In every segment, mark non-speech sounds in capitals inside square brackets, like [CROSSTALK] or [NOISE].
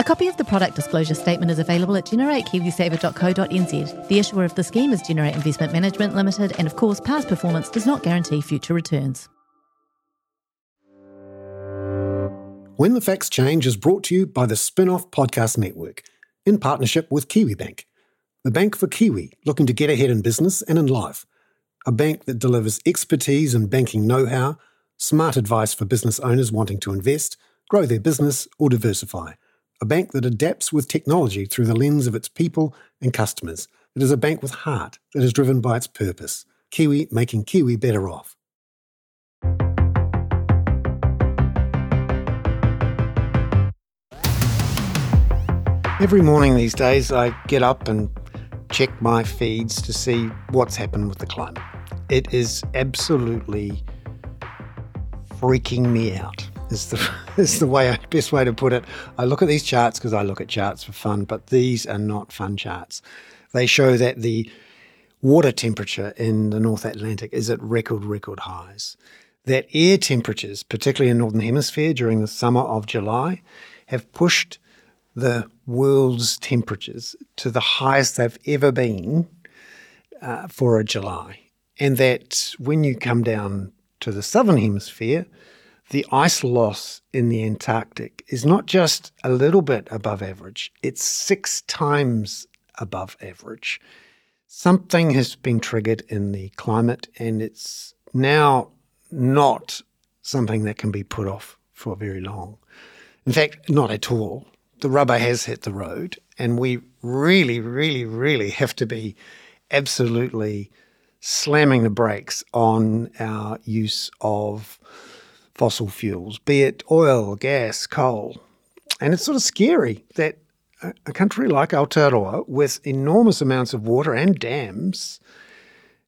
A copy of the product disclosure statement is available at generatekiwisaver.co.nz. The issuer of the scheme is Generate Investment Management Limited, and of course, past performance does not guarantee future returns. When the Facts Change is brought to you by the Spinoff Podcast Network in partnership with KiwiBank, the bank for Kiwi looking to get ahead in business and in life. A bank that delivers expertise and banking know how, smart advice for business owners wanting to invest, grow their business, or diversify a bank that adapts with technology through the lens of its people and customers. It is a bank with heart that is driven by its purpose. Kiwi making Kiwi better off. Every morning these days, I get up and check my feeds to see what's happened with the climate. It is absolutely freaking me out is the [LAUGHS] is the way best way to put it. I look at these charts because I look at charts for fun, but these are not fun charts. They show that the water temperature in the North Atlantic is at record record highs. That air temperatures, particularly in northern hemisphere during the summer of July, have pushed the world's temperatures to the highest they've ever been uh, for a July. And that when you come down to the southern hemisphere, the ice loss in the Antarctic is not just a little bit above average, it's six times above average. Something has been triggered in the climate, and it's now not something that can be put off for very long. In fact, not at all. The rubber has hit the road, and we really, really, really have to be absolutely slamming the brakes on our use of fossil fuels, be it oil, gas, coal. And it's sort of scary that a country like Aotearoa, with enormous amounts of water and dams,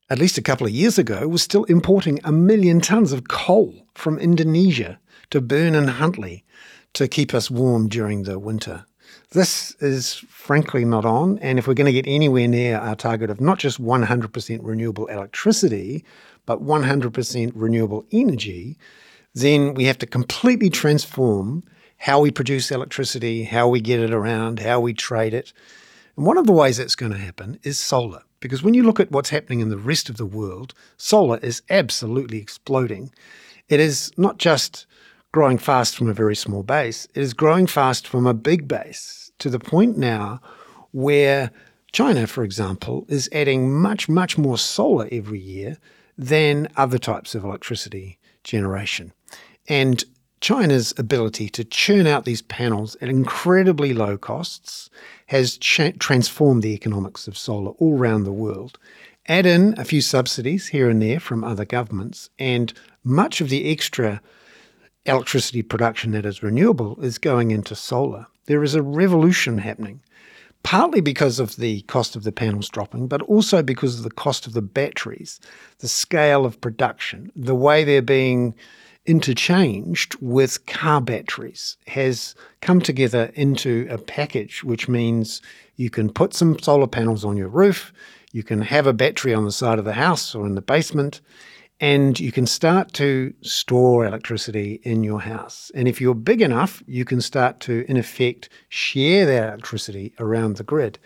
at least a couple of years ago, was still importing a million tons of coal from Indonesia to burn in Huntly to keep us warm during the winter. This is frankly not on. And if we're going to get anywhere near our target of not just 100% renewable electricity, but 100% renewable energy, then we have to completely transform how we produce electricity, how we get it around, how we trade it. And one of the ways that's going to happen is solar. Because when you look at what's happening in the rest of the world, solar is absolutely exploding. It is not just growing fast from a very small base, it is growing fast from a big base to the point now where China, for example, is adding much, much more solar every year than other types of electricity generation. And China's ability to churn out these panels at incredibly low costs has cha- transformed the economics of solar all around the world. Add in a few subsidies here and there from other governments, and much of the extra electricity production that is renewable is going into solar. There is a revolution happening, partly because of the cost of the panels dropping, but also because of the cost of the batteries, the scale of production, the way they're being interchanged with car batteries has come together into a package, which means you can put some solar panels on your roof, you can have a battery on the side of the house or in the basement, and you can start to store electricity in your house. And if you're big enough, you can start to, in effect, share that electricity around the grid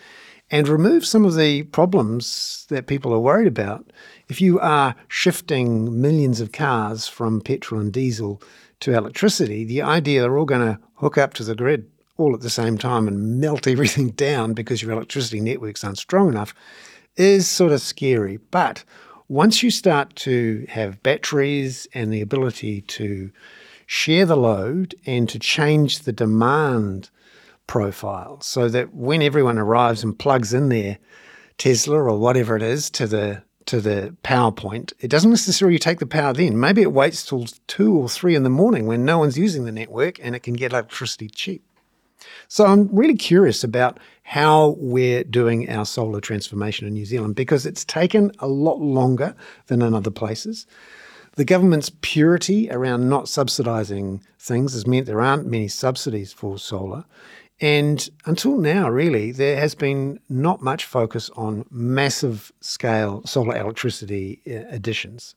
and remove some of the problems that people are worried about if you are shifting millions of cars from petrol and diesel to electricity, the idea they're all going to hook up to the grid all at the same time and melt [LAUGHS] everything down because your electricity networks aren't strong enough is sort of scary. But once you start to have batteries and the ability to share the load and to change the demand profile so that when everyone arrives and plugs in their Tesla or whatever it is to the to the power point, it doesn't necessarily take the power then. Maybe it waits till two or three in the morning when no one's using the network and it can get electricity cheap. So I'm really curious about how we're doing our solar transformation in New Zealand because it's taken a lot longer than in other places. The government's purity around not subsidising things has meant there aren't many subsidies for solar. And until now, really, there has been not much focus on massive scale solar electricity uh, additions.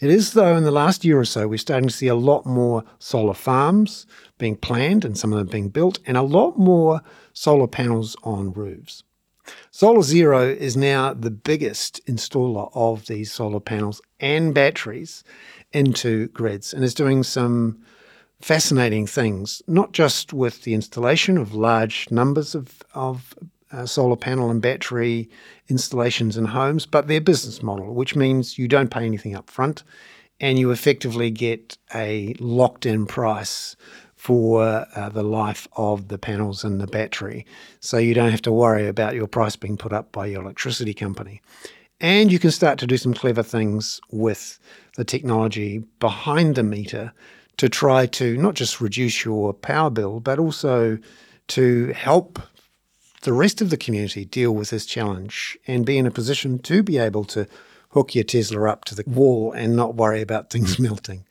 It is, though, in the last year or so, we're starting to see a lot more solar farms being planned and some of them being built, and a lot more solar panels on roofs. Solar Zero is now the biggest installer of these solar panels and batteries into grids and is doing some fascinating things, not just with the installation of large numbers of, of uh, solar panel and battery installations in homes, but their business model, which means you don't pay anything up front and you effectively get a locked in price for uh, the life of the panels and the battery. So you don't have to worry about your price being put up by your electricity company. And you can start to do some clever things with the technology behind the meter to try to not just reduce your power bill, but also to help the rest of the community deal with this challenge and be in a position to be able to hook your Tesla up to the wall and not worry about [LAUGHS] things melting.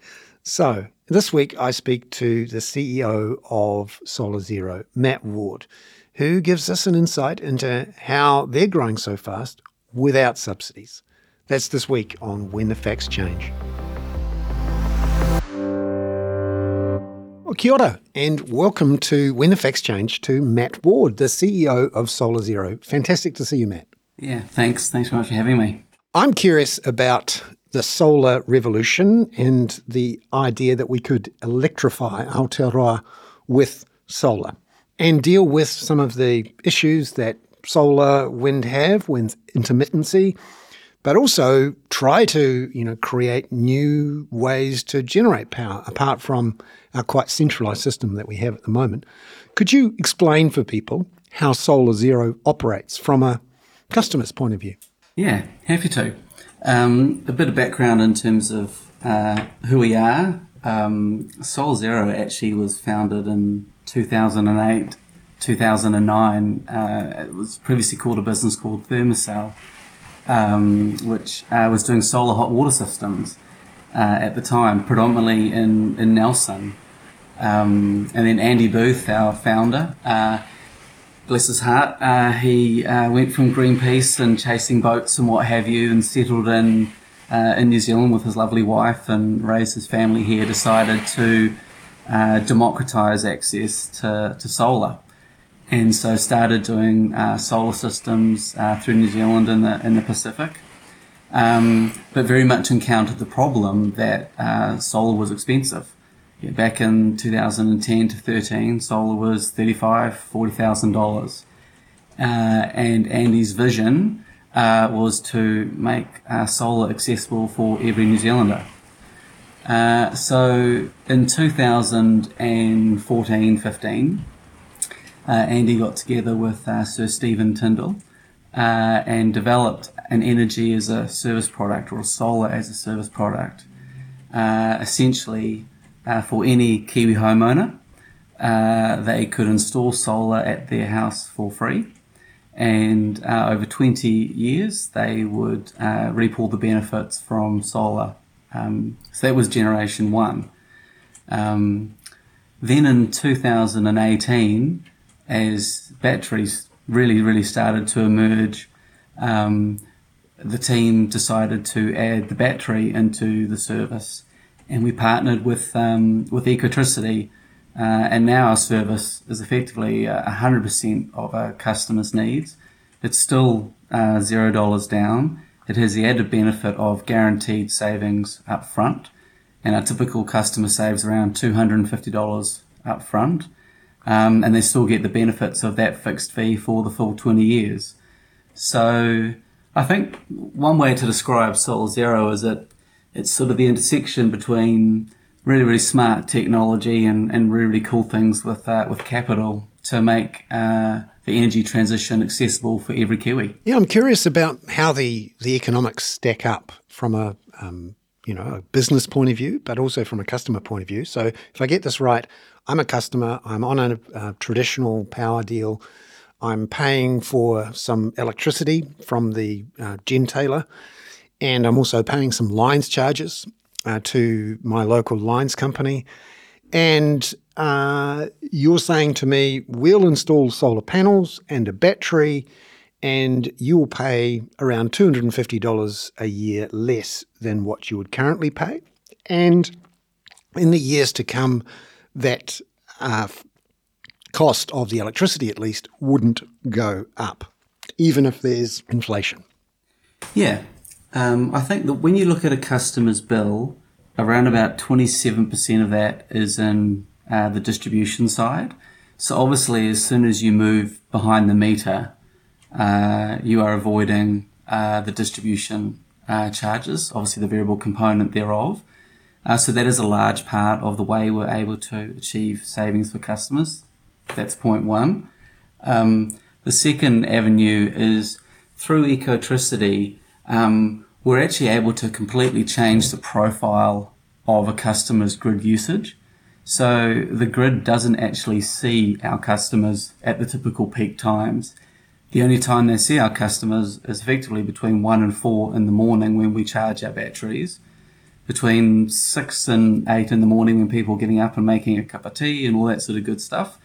So, this week I speak to the CEO of Solar Zero, Matt Ward, who gives us an insight into how they're growing so fast without subsidies. That's this week on When the Facts Change. Well, kia ora, and welcome to When the Facts Change to Matt Ward, the CEO of Solar Zero. Fantastic to see you, Matt. Yeah, thanks. Thanks very much for having me. I'm curious about the solar revolution and the idea that we could electrify Aotearoa with solar and deal with some of the issues that solar wind have, wind intermittency, but also try to you know create new ways to generate power apart from our quite centralized system that we have at the moment. Could you explain for people how Solar Zero operates from a customer's point of view? Yeah, happy to. Um, a bit of background in terms of uh, who we are. Um, Solar Zero actually was founded in 2008, 2009. Uh, it was previously called a business called Thermacell um, which uh, was doing solar hot water systems uh, at the time, predominantly in, in Nelson. Um, and then Andy Booth, our founder, uh, bless his heart, uh, he uh, went from Greenpeace and chasing boats and what have you and settled in uh, in New Zealand with his lovely wife and raised his family here, decided to democratise access to, to solar and so started doing uh, solar systems uh, through New Zealand and the in the Pacific. Um, but very much encountered the problem that uh, solar was expensive. Yeah, back in 2010 to 13, solar was thirty-five, forty thousand dollars, uh, and Andy's vision uh, was to make uh, solar accessible for every New Zealander. so in 2014, 15 uh, Andy got together with uh, Sir Stephen Tindall uh, and developed an energy as a service product or a solar as a service product. essentially, for any Kiwi homeowner, they could install solar at their house for free and uh, over 20 years they would uh, reap all the benefits from solar. Um, so that was generation one. Um, then in 2018, as batteries really, really started to emerge, um, the team decided to add the battery into the service, and we partnered with um, with Ecotricity, uh, and now our service is effectively hundred percent of our customers' needs. It's still uh, zero dollars down. It has the added benefit of guaranteed savings up front, and our typical customer saves around two hundred and fifty dollars up front um, and they still get the benefits of that fixed fee for the full 20 years. So I think one way to describe Solar Zero is that it's sort of the intersection between really, really smart technology and, and really, really cool things with, uh, with capital to make uh, the energy transition accessible for every Kiwi. Yeah, I'm curious about how the, the economics stack up from a um, you know a business point of view, but also from a customer point of view. So if I get this right, I'm a customer. I'm on a, a traditional power deal. I'm paying for some electricity from the uh, gentailer, and I'm also paying some lines charges uh, to my local lines company. And uh, you're saying to me, we'll install solar panels and a battery, and you'll pay around $250 a year less than what you would currently pay. And in the years to come, that uh, cost of the electricity, at least, wouldn't go up, even if there's inflation. Yeah. Um, I think that when you look at a customer's bill, around about 27% of that is in uh, the distribution side. So obviously, as soon as you move behind the meter, uh, you are avoiding uh, the distribution uh, charges, obviously the variable component thereof. Uh, so that is a large part of the way we're able to achieve savings for customers. That's point one. Um, the second avenue is through Ecotricity, um, we're actually able to completely change the profile of a customer's grid usage. So the grid doesn't actually see our customers at the typical peak times. The only time they see our customers is effectively between one and four in the morning when we charge our batteries, between six and eight in the morning when people are getting up and making a cup of tea and all that sort of good stuff.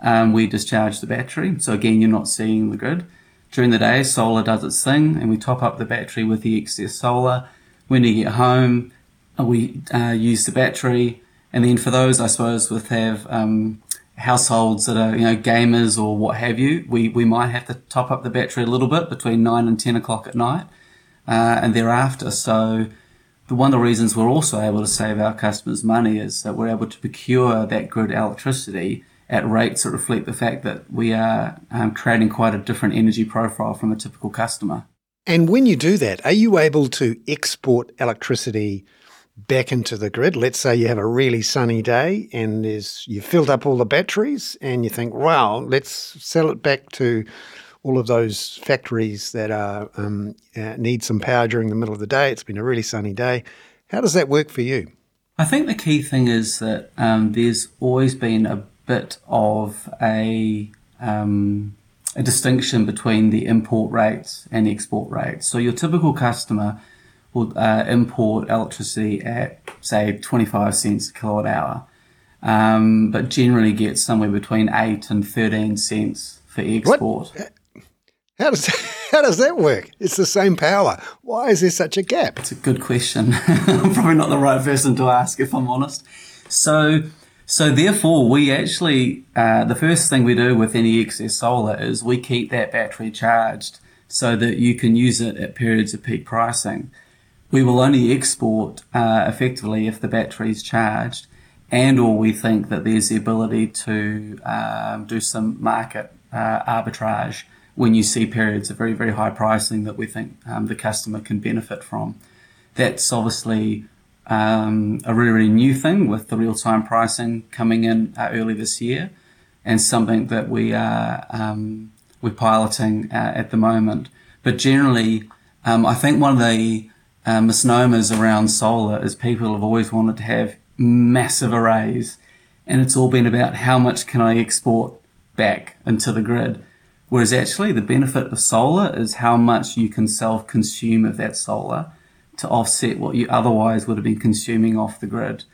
Um, we discharge the battery. So again, you're not seeing the grid. During the day, solar does its thing and we top up the battery with the excess solar. When you get home, uh, we uh, use the battery and then for those, I suppose, with have um, households that are you know gamers or what have you, we we might have to top up the battery a little bit between nine and ten o'clock at night, uh, and thereafter. So. The one of the reasons we're also able to save our customers money is that we're able to procure that grid electricity at rates that reflect the fact that we are um, creating quite a different energy profile from a typical customer. And when you do that, are you able to export electricity back into the grid. Let's say you have a really sunny day and there's you filled up all the batteries and you think, wow, let's sell it back to all of those factories that are um, uh, need some power during the middle of the day. It's been a really sunny day. How does that work for you? I think the key thing is that um, there's always been a bit of a um, a distinction between the import rates and the export rates. So your typical customer will uh, import electricity at say 25 cents a kilowatt hour, um, but generally get somewhere between 8 and 13 cents for export. What? How does [LAUGHS] how does that work? It's the same power. Why is there such a gap? It's a good question. [LAUGHS] I'm probably not the right person to ask, if I'm honest. So, so therefore, we actually uh, the first thing we do with any excess solar is we keep that battery charged so that you can use it at periods of peak pricing we will only export uh, effectively if the battery is charged and or we think that there's the ability to um, do some market uh, arbitrage when you see periods of very, very high pricing that we think um, the customer can benefit from. That's obviously um, a really, really new thing with the real-time pricing coming in uh, early this year and something that we are um, we're piloting uh, at the moment. But generally, um, I think one of the uh, misnomers around solar is people have always wanted to have massive arrays, and it's all been about how much can I export back into the grid. Whereas actually, the benefit of solar is how much you can self consume of that solar to offset what you otherwise would have been consuming off the grid.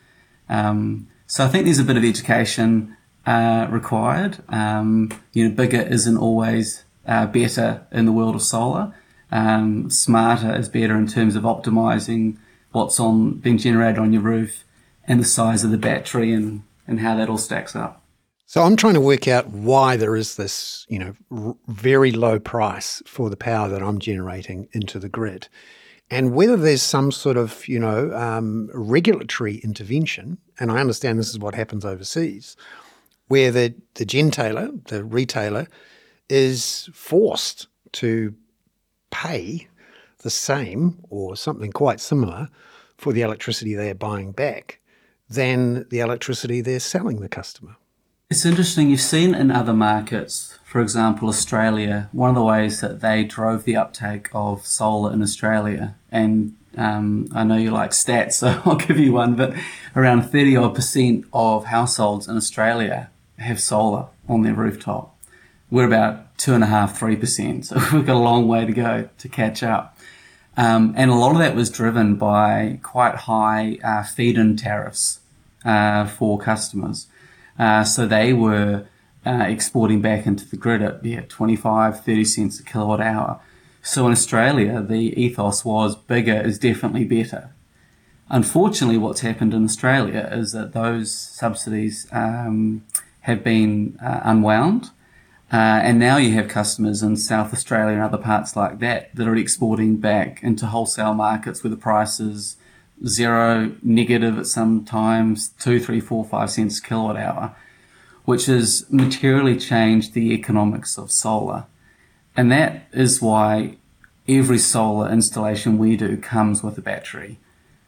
Um, so I think there's a bit of education uh, required. Um, you know, bigger isn't always uh, better in the world of solar um, smarter is better in terms of optimizing what's on being generated on your roof and the size of the battery and, and how that all stacks up. So I'm trying to work out why there is this, you know, r- very low price for the power that I'm generating into the grid, and whether there's some sort of, you know, um, regulatory intervention. And I understand this is what happens overseas, where the the gentailer, the retailer, is forced to pay the same or something quite similar for the electricity they're buying back than the electricity they're selling the customer. It's interesting. You've seen in other markets, for example, Australia, one of the ways that they drove the uptake of solar in Australia and um, I know you like stats, [LAUGHS] so I'll give you one, but around 30 odd percent of households in Australia have solar on their rooftop. We're about two and a half, three percent. So [LAUGHS] we've got a long way to go to catch up. Um, and a lot of that was driven by quite high uh, feed-in tariffs uh, for customers. Uh, so they were uh, exporting back into the grid at yeah, 25, 30 cents a kilowatt hour. So in Australia, the ethos was bigger is definitely better. Unfortunately, what's happened in Australia is that those subsidies um, have been uh, unwound. Uh, and now you have customers in South Australia and other parts like that that are exporting back into wholesale markets where the prices zero, negative at some times, two, three, four, five cents kilowatt hour which has materially changed the economics of solar. And that is why every solar installation we do comes with a battery,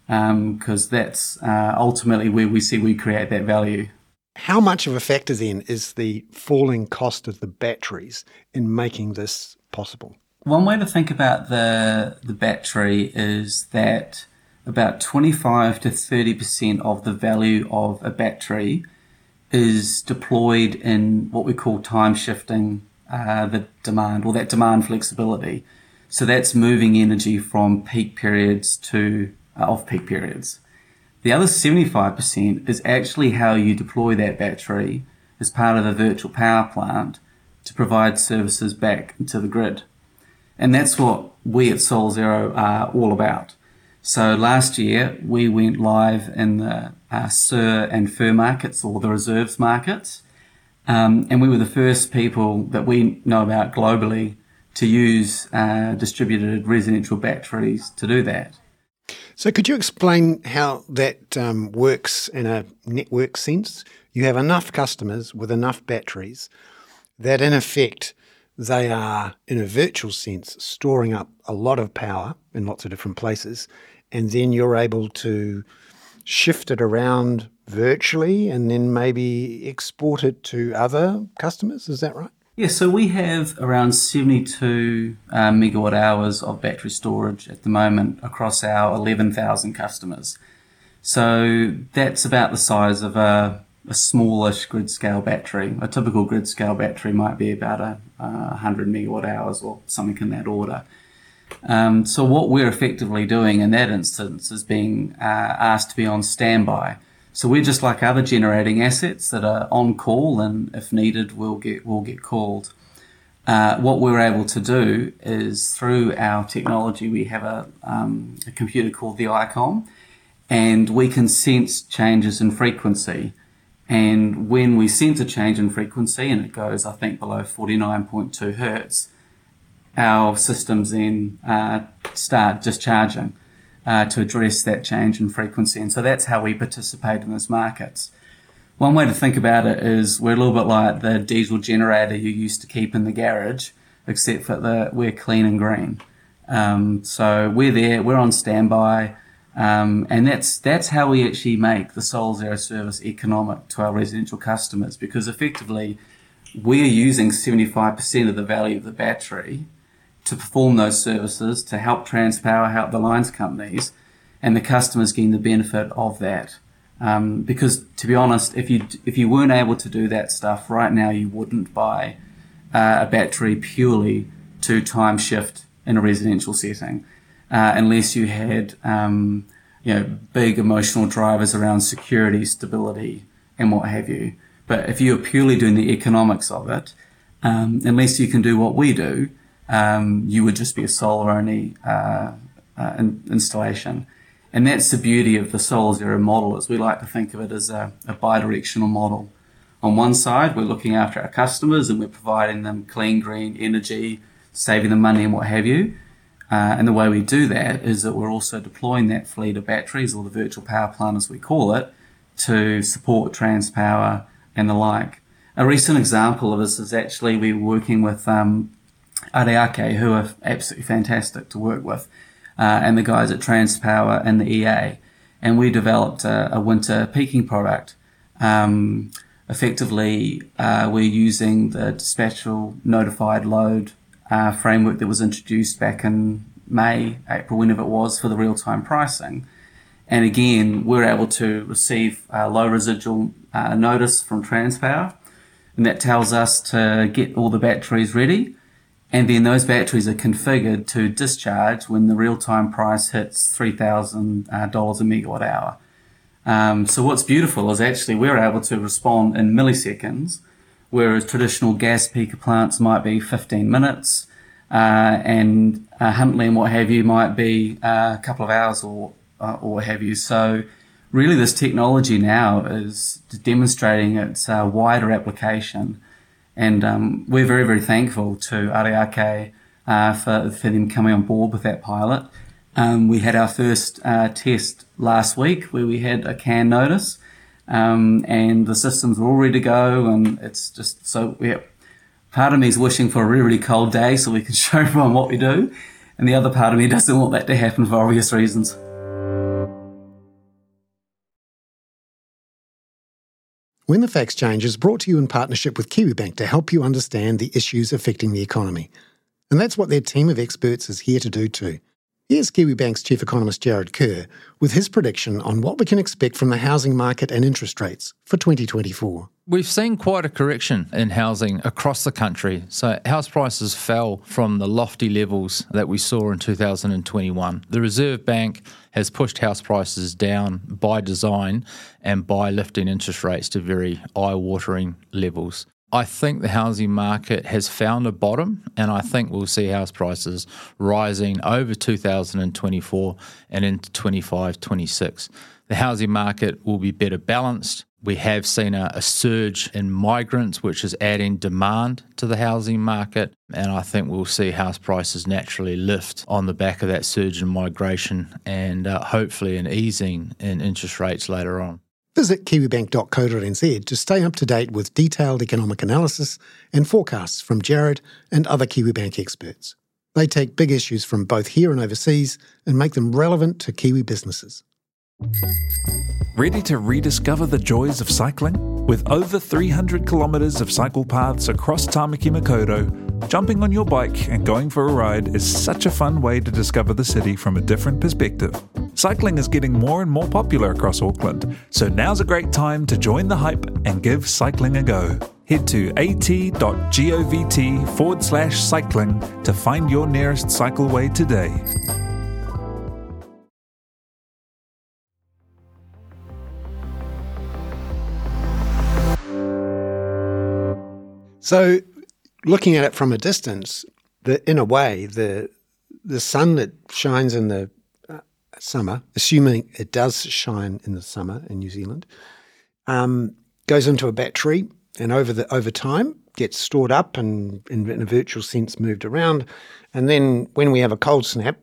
because um, that's uh, ultimately where we see we create that value. How much of a factor then is the falling cost of the batteries in making this possible? One way to think about the the battery is that about 25 to 30% of the value of a battery is deployed in what we call time shifting uh, the demand or that demand flexibility. So that's moving energy from peak periods to uh, off peak periods. The other 75% is actually how you deploy that battery as part of a virtual power plant to provide services back into the grid. And that's what we at Solar Zero are all about. So last year we went live in the uh, SIR and FIR markets or the reserves markets. Um, and we were the first people that we know about globally to use uh, distributed residential batteries to do that. So, could you explain how that um, works in a network sense? You have enough customers with enough batteries that, in effect, they are, in a virtual sense, storing up a lot of power in lots of different places and then you're able to shift it around virtually and then maybe export it to other customers. Is that right? Yeah, so we have around 72 uh, megawatt hours of battery storage at the moment across our 11,000 customers. So that's about the size of a, a smallish grid scale battery. A typical grid scale battery might be about a, a 100 megawatt hours or something in that order. Um, so what we're effectively doing in that instance is being uh, asked to be on standby. So we're just like other generating assets that are on call, and if needed, we'll get we'll get called. Uh, what we're able to do is through our technology, we have a, um, a computer called the ICOM, and we can sense changes in frequency. And when we sense a change in frequency, and it goes, I think, below 49.2 hertz, our systems then uh, start discharging uh, to address that change in frequency. And so that's how we participate in those markets. One way to think about it is we're a little bit like the diesel generator you used to keep in the garage, except for that we're clean and green. Um, so we're there, we're on standby, um, and that's that's how we actually make the Solar Zero service economic to our residential customers because effectively we're using 75% of the value of the battery to perform those services to help Transpower, help the lines companies, and the customers getting the benefit of that. Um, because to be honest, if you if you weren't able to do that stuff right now, you wouldn't buy uh, a battery purely to time shift in a residential setting, uh, unless you had um, you know big emotional drivers around security, stability, and what have you. But if you're purely doing the economics of it, um, unless you can do what we do, um, you would just be a solar only uh, uh, in, installation. And that's the beauty of the Solar Zero model is we like to think of it as a, a bi-directional model. On one side, we're looking after our customers and we're providing them clean, green energy, saving them money and what have you. Uh, and the way we do that is that we're also deploying that fleet of batteries or the virtual power plant as we call it to support Transpower and the like. A recent example of this is actually we were working with um, Ara Ake, who are absolutely fantastic to work with, uh, and the guys at Transpower and the EA. And we developed a, a winter peaking product. Um, effectively, uh, we're using the dispatchable notified load uh, framework that was introduced back in May, April, whenever it was, for the real time pricing. And again, we're able to receive a low residual uh, notice from Transpower, and that tells us to get all the batteries ready. And then those batteries are configured to discharge when the real time price hits $3,000 uh, a megawatt hour. Um, so what's beautiful is actually we're able to respond in milliseconds, whereas traditional gas peaker plants might be 15 minutes, uh, and uh, Huntly and what have you might be uh, a couple of hours or uh, or what have you. So really, this technology now is demonstrating its uh, wider application, and um, we're very very thankful to Ara Ake uh, for for them coming on board with that pilot. Um, we had our first uh, test last week where we had a CAN notice, um, and the systems are all ready to go. And it's just so yeah. Part of me is wishing for a really, really cold day so we can [LAUGHS] show everyone what we do, and the other part of me doesn't want that to happen for obvious reasons. When the Facts Change is brought to you in partnership with KiwiBank to help you understand the issues affecting the economy. And that's what their team of experts is here to do too. Here's Kiwi Bank's Chief Economist Jarrod Kerr with his prediction on what we can expect from the housing market and interest rates for 2024. We've seen quite a correction in housing across the country. So, house prices fell from the lofty levels that we saw in 2021. The Reserve Bank has pushed house prices down by design and by lifting interest rates to very eye watering levels. I think the housing market has found a bottom, and I think we'll see house prices rising over 2024 and into 25, 26. The housing market will be better balanced. We have seen a, a, surge in migrants, which is adding demand to the housing market. And I think we'll see house prices naturally lift on the back of that surge in migration and uh, hopefully an easing in interest rates later on. Visit kiwibank.co.nz to stay up to date with detailed economic analysis and forecasts from Jarrod and other KiwiBank experts. They take big issues from both here and overseas and make them relevant to Kiwi businesses. Ready to rediscover the joys of cycling? With over 300 kilometres of cycle paths across Tamaki Makaurau, Jumping on your bike and going for a ride is such a fun way to discover the city from a different perspective. Cycling is getting more and more popular across Auckland, so now's a great time to join the hype and give cycling a go. Head to at.govt forward slash cycling to find your nearest cycleway today. So looking at it from a distance, the in a way the the sun that shines in the uh, summer, assuming it does shine in the summer in New Zealand, um, goes into a battery, and over the over time gets stored up and in, in a virtual sense moved around, and then when we have a cold snap.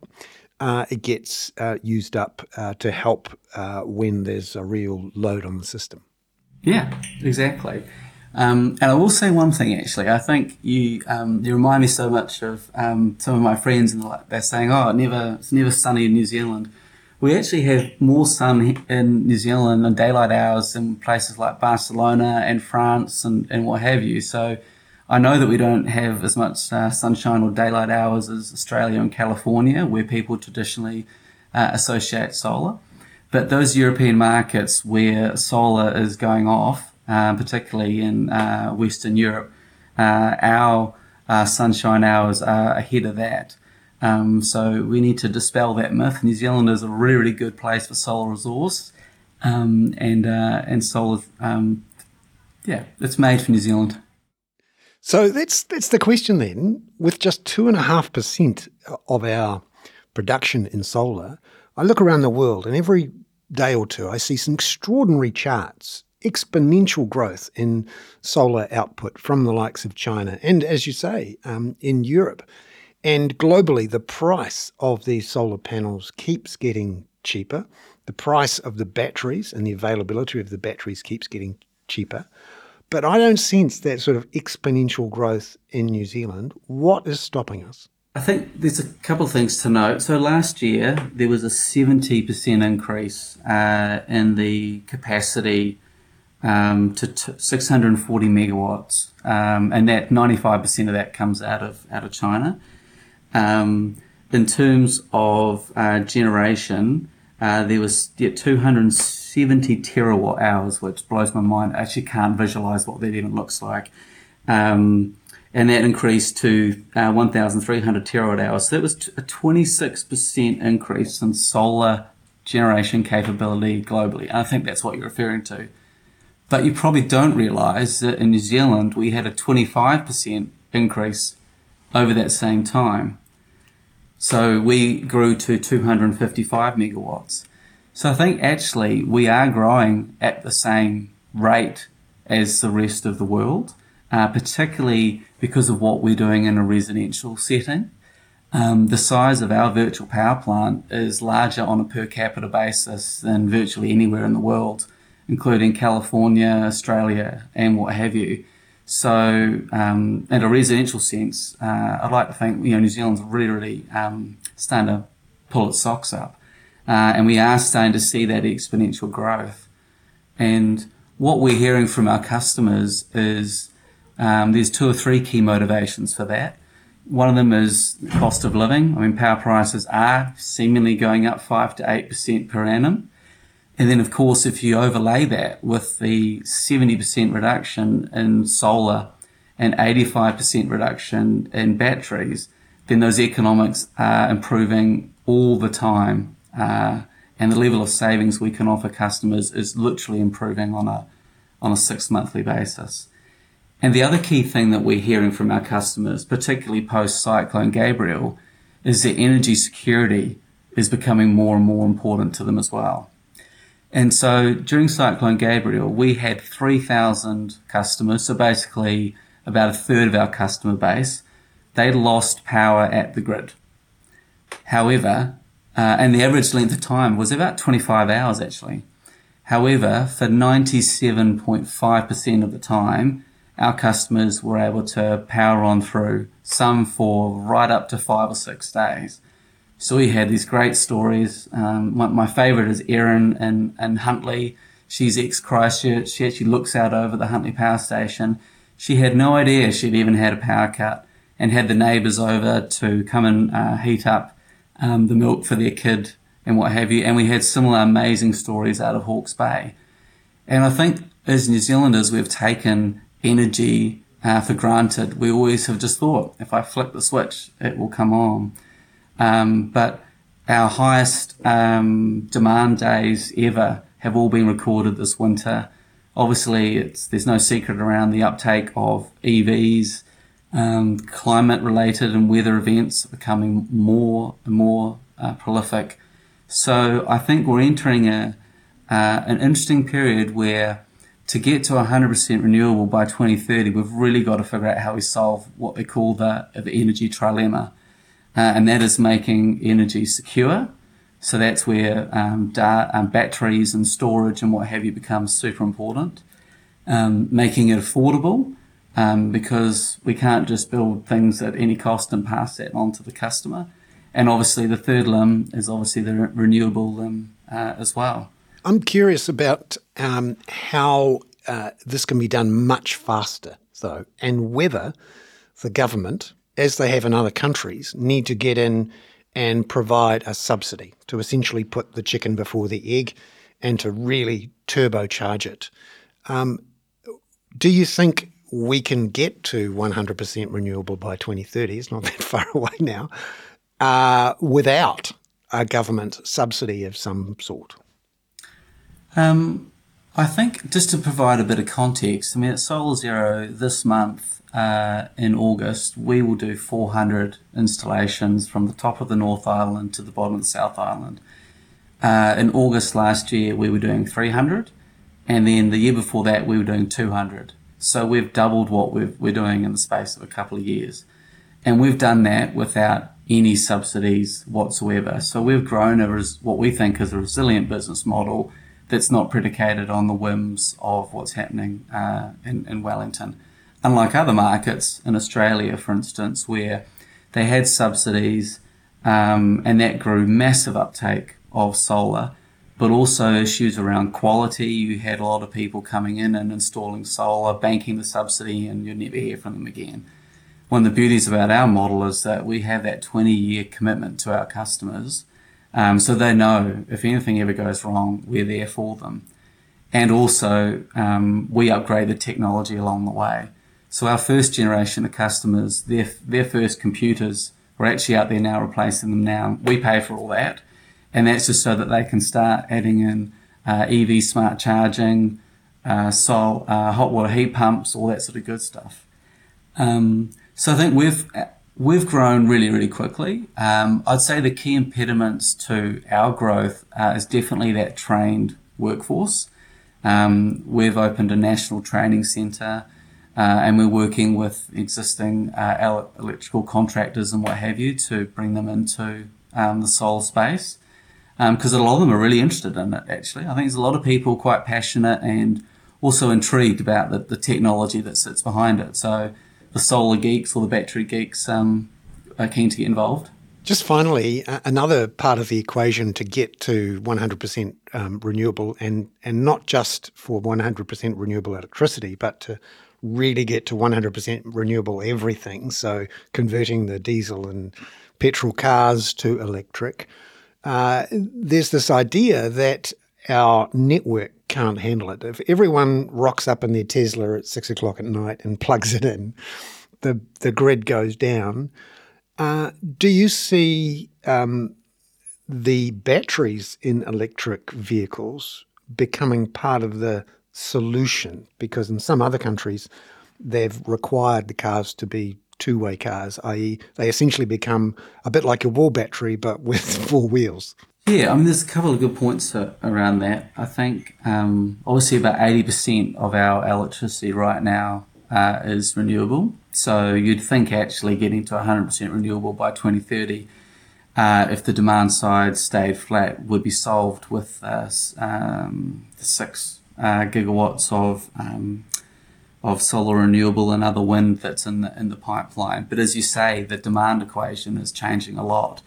Uh, it gets uh, used up uh, to help uh, when there's a real load on the system. Yeah, exactly. Um, and I will say one thing actually. I think you um, you remind me so much of um, some of my friends, and they're saying, "Oh, never it's never sunny in New Zealand." We actually have more sun in New Zealand and daylight hours in places like Barcelona and France and, and what have you. So I know that we don't have as much uh, sunshine or daylight hours as Australia and California, where people traditionally uh, associate solar. But those European markets where solar is going off, uh, particularly in uh, Western Europe, uh, our uh, sunshine hours are ahead of that. Um, so we need to dispel that myth. New Zealand is a really, really good place for solar resource, um, and and solar, um, yeah, it's made for New Zealand. So that's that's the question then. With just two and a half percent of our production in solar, I look around the world, and every day or two, I see some extraordinary charts exponential growth in solar output from the likes of China and, as you say, um, in Europe. And globally, the price of these solar panels keeps getting cheaper. The price of the batteries and the availability of the batteries keeps getting cheaper. But I don't sense that sort of exponential growth in New Zealand. What is stopping us? I think there's a couple of things to note. So last year, there was a 70% increase uh, in the capacity um, to t- 640 megawatts, um, and that 95% of that comes out of out of China. Um, in terms of uh, generation, uh, there was yeah, 270 terawatt hours, which blows my mind. I actually can't visualize what that even looks like. Um, and that increased to uh, 1,300 terawatt hours. So that was a 26% increase in solar generation capability globally. I think that's what you're referring to. But you probably don't realize that in New Zealand, we had a 25% increase over that same time. So we grew to 255 megawatts. So I think actually we are growing at the same rate as the rest of the world, uh, particularly because of what we're doing in a residential setting. Um, the size of our virtual power plant is larger on a per capita basis than virtually anywhere in the world, including California, Australia, and what have you. So, um, in a residential sense, uh, I'd like to think you know New Zealand's really, really um, starting to pull its socks up, uh, and we are starting to see that exponential growth. And what we're hearing from our customers is um, there's two or three key motivations for that. One of them is cost of living. I mean, power prices are seemingly going up five to eight percent per annum. And then, of course, if you overlay that with the 70% reduction in solar and 85% reduction in batteries, then those economics are improving all the time. Uh, and the level of savings we can offer customers is literally improving on a, on a six monthly basis. And the other key thing that we're hearing from our customers, particularly post Cyclone Gabrielle, is that energy security is becoming more and more important to them as well. And so during Cyclone Gabrielle, we had 3,000 customers, so basically about a third of our customer base. They lost power at the grid. However, uh, and the average length of time was about 25 hours actually. However, for 97.5% of the time, our customers were able to power on through, some for right up to five or six days. So we had these great stories. Um, my, my favorite is Erin and, and Huntly. She's ex Christchurch. She actually looks out over the Huntly power station. She had no idea she'd even had a power cut and had the neighbours over to come and uh, heat up um, the milk for their kid and what have you. And we had similar amazing stories out of Hawke's Bay. And I think as New Zealanders, we've taken energy uh, for granted. We always have just thought if I flick the switch, it will come on. Um, but our highest um, demand days ever have all been recorded this winter. Obviously, there's no secret around the uptake of EVs. Um, climate related and weather events are becoming more and more uh, prolific. So I think we're entering a, uh, an interesting period where to get to 100% renewable by 2030, we've really got to figure out how we solve what they call the, the energy trilemma uh, and that is making energy secure. So that's where um, da- um, batteries and storage and what have you becomes super important. Um, making it affordable um, because we can't just build things at any cost and pass that on to the customer. And obviously, the third limb is obviously the re- renewable limb uh, as well. I'm curious about um, how uh, this can be done much faster, though, and whether the government as they have in other countries, need to get in and provide a subsidy to essentially put the chicken before the egg and to really turbocharge it. Um, do you think we can get to 100% renewable by 2030? It's not [LAUGHS] that far away now, uh, without a government subsidy of some sort. Um, I think just to provide a bit of context, I mean, at Solar Zero this month, uh, in August, we will do 400 installations from the top of the North Island to the bottom of the South Island. Uh, in August last year, we were doing 300, and then the year before that, we were doing 200. So we've doubled what we are doing in the space of a couple of years. And we've done that without any subsidies whatsoever. So we've grown a res- what we think is a resilient business model that's not predicated on the whims of what's happening uh, in, in Wellington unlike other markets in Australia, for instance, where they had subsidies um, and that grew massive uptake of solar, but also issues around quality. You had a lot of people coming in and installing solar, banking the subsidy, and you'd never hear from them again. one of the beauties about our model is that we have that 20 year commitment to our customers. Um, so they know if anything ever goes wrong, we're there for them. And also, um, we upgrade the technology along the way. So our first generation of customers, their, their first computers, we're actually out there now replacing them now. We pay for all that. And that's just so that they can start adding in uh, EV smart charging, uh, sol, uh, hot water heat pumps, all that sort of good stuff. Um, so I think we've we've grown really really quickly. Um, I'd say the key impediments to our growth uh, is definitely that trained workforce. Um, we've opened a national training centre. Uh, and we're working with existing uh, electrical contractors and what have you to bring them into um, the solar space because um, a lot of them are really interested in it. Actually, I think there's a lot of people quite passionate and also intrigued about the, the technology that sits behind it. So the solar geeks or the battery geeks um, are keen to get involved. Just finally, another part of the equation to get to 100% um, renewable, and and not just for 100% renewable electricity, but to really get to 100% renewable everything. So converting the diesel and petrol cars to electric. Uh, there's this idea that our network can't handle it. If everyone rocks up in their Tesla at six o'clock at night and plugs it in, the the grid goes down. Uh, do you see um, the batteries in electric vehicles becoming part of the solution? Because in some other countries, they've required the cars to be two way cars, i.e., they essentially become a bit like a wall battery but with [LAUGHS] four wheels. Yeah, I mean, there's a couple of good points around that. I think um, obviously about 80% of our electricity right now uh, is renewable. So you'd think actually getting to 100% renewable by 2030, uh, if the demand side stayed flat, would be solved with uh, um, the six uh, gigawatts of um, of solar renewable and other wind that's in the in the pipeline. But as you say, the demand equation is changing a lot.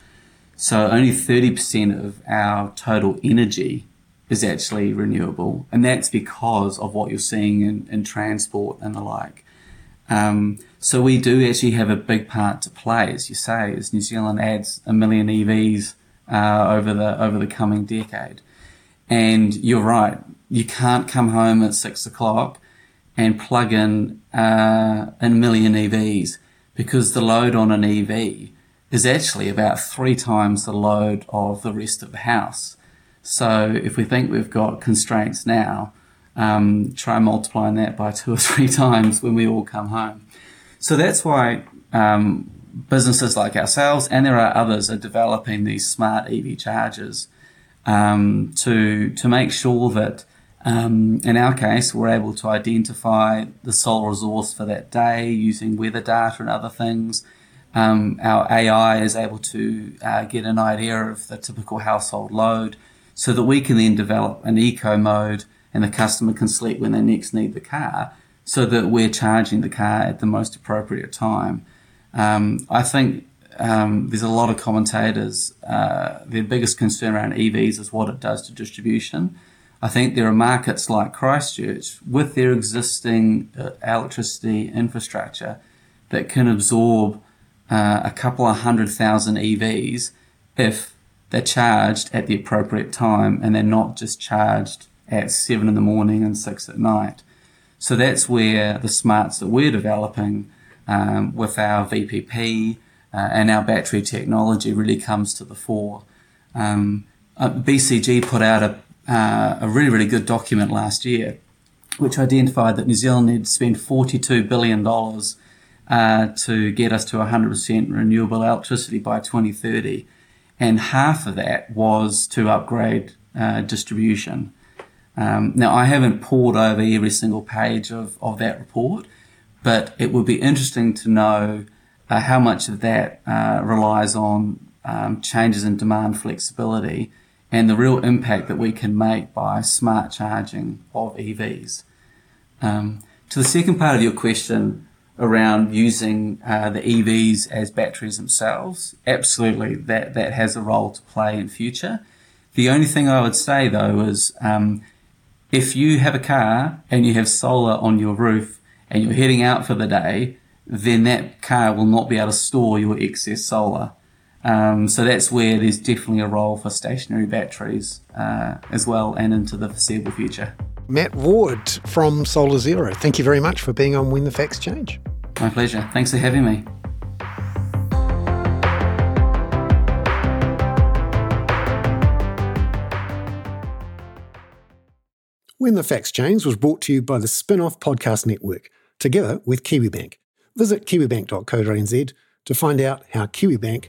So only 30% of our total energy is actually renewable, and that's because of what you're seeing in, in transport and the like. Um, so we do actually have a big part to play, as you say, as New Zealand adds a million EVs uh, over the over the coming decade. And you're right, you can't come home at six o'clock and plug in uh, a million EVs because the load on an EV is actually about three times the load of the rest of the house. So if we think we've got constraints now, um, try multiplying that by two or three [LAUGHS] times when we all come home. So that's why um, businesses like ourselves and there are others are developing these smart EV chargers um, to to make sure that um, in our case, we're able to identify the solar resource for that day using weather data and other things. Um, our AI is able to uh, get an idea of the typical household load so that we can then develop an eco mode and the customer can select when they next need the car so that we're charging the car at the most appropriate time. Um, I think um, there's a lot of commentators, uh, their biggest concern around EVs is what it does to distribution. I think there are markets like Christchurch with their existing uh, electricity infrastructure that can absorb uh, a couple of hundred thousand EVs if they're charged at the appropriate time and they're not just charged at seven in the morning and six at night. So that's where the smarts that we're developing um, with our VPP uh, and our battery technology really comes to the fore. Um, uh, BCG put out a uh, a really, really good document last year, which identified that New Zealand needed to spend $42 billion uh, to get us to 100% renewable electricity by 2030. And half of that was to upgrade uh, distribution. Um, now, I haven't pored over every single page of, of that report, but it would be interesting to know uh, how much of that uh, relies on um, changes in demand flexibility and the real impact that we can make by smart charging of EVs. Um, to the second part of your question around using uh, the EVs as batteries themselves, absolutely, that, that has a role to play in future. The only thing I would say though is um, if you have a car and you have solar on your roof and you're heading out for the day, then that car will not be able to store your excess solar. Um, so that's where there's definitely a role for stationary batteries uh, as well and into the foreseeable future. Matt Ward from Solar Zero, thank you very much for being on When the Facts Change. My pleasure. Thanks for having me. When the Facts Change was brought to you by the Spinoff Podcast Network, together with KiwiBank. Visit kiwibank.co.nz to find out how KiwiBank